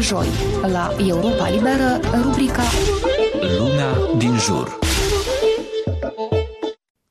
joi, la Europa Liberă, rubrica Lumea din jur.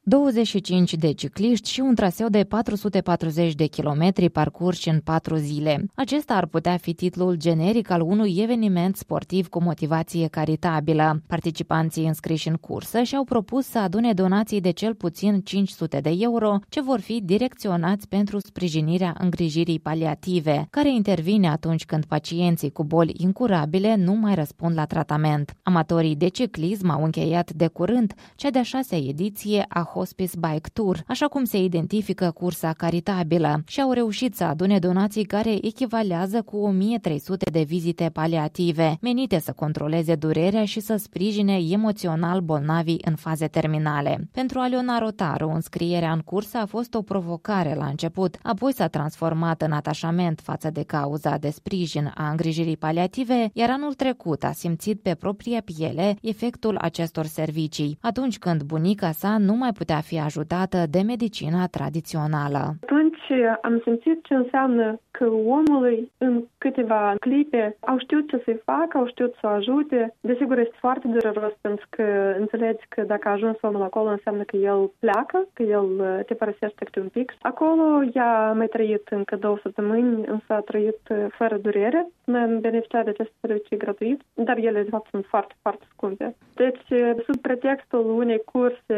25 de cicliști și un traseu de 440 de kilometri parcurși în 4 zile. Acesta ar putea fi titlul generic al unui eveniment sportiv cu motivație caritabilă. Participanții înscriși în cursă și-au propus să adune donații de cel puțin 500 de euro, ce vor fi direcționați pentru sprijinirea îngrijirii paliative, care intervine atunci când pacienții cu boli incurabile nu mai răspund la tratament. Amatorii de ciclism au încheiat de curând cea de-a șasea ediție a Hospice Bike Tour, așa cum se identifică cursa caritabilă, și au reușit să adune donații care echivalează cu 1300 de vizite paliative, menite să controleze durerea și să sprijine emoțional bolnavii în faze terminale. Pentru Aliona Rotaru, înscrierea în cursă a fost o provocare la început, apoi s-a transformat în atașament față de cauza de sprijin a îngrijirii paliative, iar anul trecut a simțit pe propria piele efectul acestor servicii, atunci când bunica sa nu mai putea putea fi ajutată de medicina tradițională. Atunci am simțit ce înseamnă că omului în câteva clipe au știut ce să-i facă, au știut să o ajute. Desigur, este foarte dureros pentru că înțelegi că dacă a ajuns omul acolo înseamnă că el pleacă, că el uh, te părăsește câte un pic. Acolo ea a mai trăit încă două săptămâni, însă a trăit uh, fără durere. Noi am beneficiat de aceste servicii gratuit, dar ele de fapt sunt foarte, foarte scumpe. Deci, uh, sub pretextul unei curse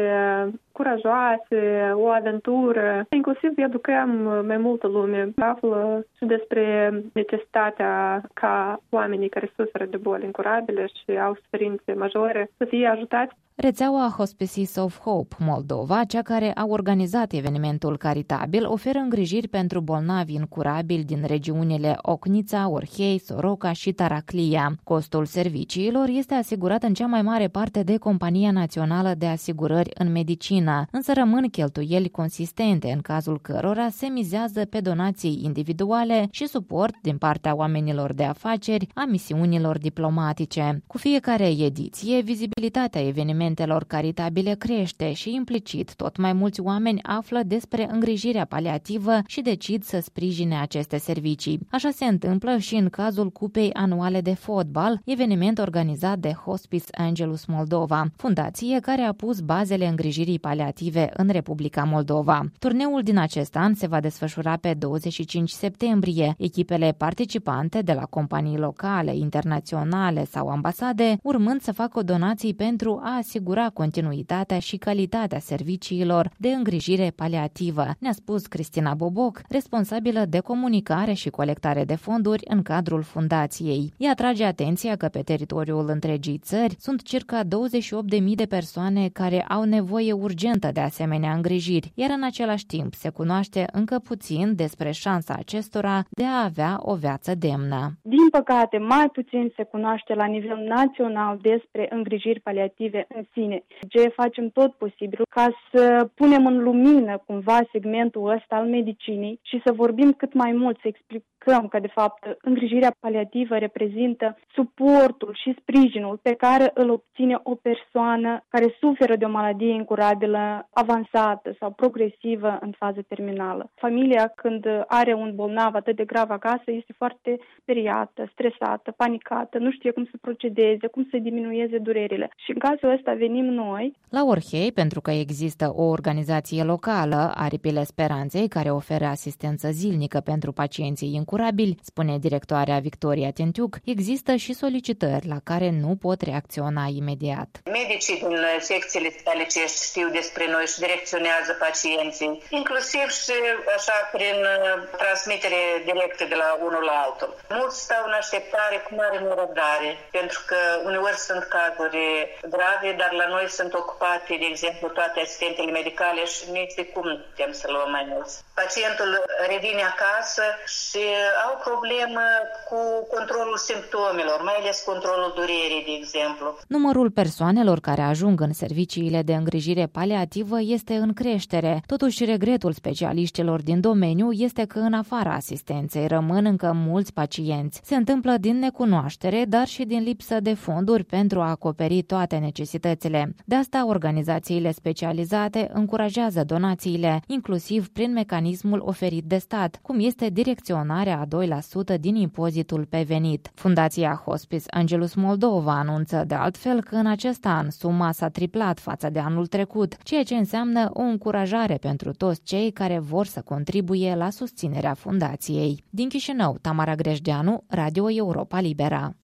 curajoase, o aventură. Inclusiv educăm mai multă lume. Află și despre necesitatea ca oamenii care suferă de boli incurabile și au suferințe majore să fie ajutați Rețeaua Hospices of Hope Moldova, cea care a organizat evenimentul caritabil, oferă îngrijiri pentru bolnavi incurabili din regiunile Ocnița, Orhei, Soroca și Taraclia. Costul serviciilor este asigurat în cea mai mare parte de Compania Națională de Asigurări în Medicină, însă rămân cheltuieli consistente în cazul cărora se mizează pe donații individuale și suport din partea oamenilor de afaceri a misiunilor diplomatice. Cu fiecare ediție, vizibilitatea evenimentului evenimentelor caritabile crește și implicit tot mai mulți oameni află despre îngrijirea paliativă și decid să sprijine aceste servicii. Așa se întâmplă și în cazul Cupei Anuale de Fotbal, eveniment organizat de Hospice Angelus Moldova, fundație care a pus bazele îngrijirii paliative în Republica Moldova. Turneul din acest an se va desfășura pe 25 septembrie. Echipele participante de la companii locale, internaționale sau ambasade, urmând să facă donații pentru a asigura continuitatea și calitatea serviciilor de îngrijire paliativă, ne-a spus Cristina Boboc, responsabilă de comunicare și colectare de fonduri în cadrul fundației. Ea atrage atenția că pe teritoriul întregii țări sunt circa 28.000 de persoane care au nevoie urgentă de asemenea îngrijiri, iar în același timp se cunoaște încă puțin despre șansa acestora de a avea o viață demnă. Din păcate, mai puțin se cunoaște la nivel național despre îngrijiri paliative în sine. Ce facem tot posibil ca să punem în lumină cumva segmentul ăsta al medicinii și să vorbim cât mai mult, să explicăm că de fapt îngrijirea paliativă reprezintă suportul și sprijinul pe care îl obține o persoană care suferă de o maladie incurabilă avansată sau progresivă în fază terminală. Familia când are un bolnav atât de grav acasă este foarte speriată, stresată, panicată, nu știe cum să procedeze, cum să diminueze durerile. Și în cazul ăsta asta venim noi. La Orhei, pentru că există o organizație locală, Aripile Speranței, care oferă asistență zilnică pentru pacienții incurabili, spune directoarea Victoria Tentiuc, există și solicitări la care nu pot reacționa imediat. Medicii din secțiile spitalicești știu despre noi și direcționează pacienții, inclusiv și așa prin uh, transmitere directă de la unul la altul. Mulți stau în așteptare cu mare nerăbdare, pentru că uneori sunt cazuri grave, dar la noi sunt ocupate, de exemplu, toate asistentele medicale și nici de cum nu putem să luăm mai mulți. Pacientul revine acasă și au problemă cu controlul simptomelor, mai ales controlul durerii, de exemplu. Numărul persoanelor care ajung în serviciile de îngrijire paliativă este în creștere. Totuși, regretul specialiștilor din domeniu este că în afara asistenței rămân încă mulți pacienți. Se întâmplă din necunoaștere, dar și din lipsă de fonduri pentru a acoperi toate necesitățile județele. De asta, organizațiile specializate încurajează donațiile, inclusiv prin mecanismul oferit de stat, cum este direcționarea a 2% din impozitul pe venit. Fundația Hospice Angelus Moldova anunță de altfel că în acest an suma s-a triplat față de anul trecut, ceea ce înseamnă o încurajare pentru toți cei care vor să contribuie la susținerea fundației. Din Chișinău, Tamara Greșdeanu, Radio Europa Libera.